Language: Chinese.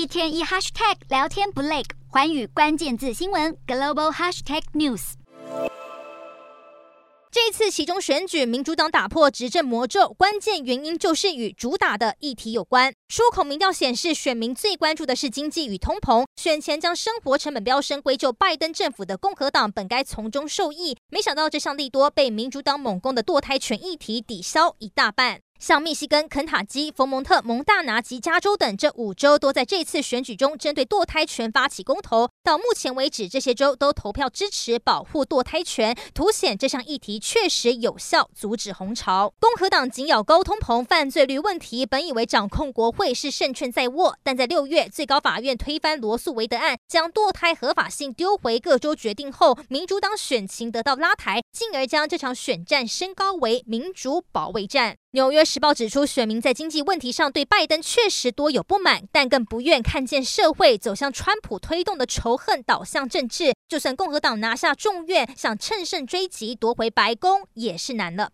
一天一 hashtag 聊天不累，寰宇关键字新闻 global hashtag news。这次其中选举，民主党打破执政魔咒，关键原因就是与主打的议题有关。出口民调显示，选民最关注的是经济与通膨。选前将生活成本飙升归咎拜登政府的共和党，本该从中受益，没想到这项利多被民主党猛攻的堕胎权议题抵消一大半。像密西根、肯塔基、佛蒙特、蒙大拿及加州等这五州，都在这次选举中针对堕胎权发起公投。到目前为止，这些州都投票支持保护堕胎权，凸显这项议题确实有效阻止红潮。共和党紧咬高通膨、犯罪率问题，本以为掌控国会是胜券在握，但在六月最高法院推翻罗诉韦德案，将堕胎合法性丢回各州决定后，民主党选情得到拉抬，进而将这场选战升高为民主保卫战。纽约时报指出，选民在经济问题上对拜登确实多有不满，但更不愿看见社会走向川普推动的仇恨导向政治。就算共和党拿下众院，想乘胜追击夺回白宫也是难了。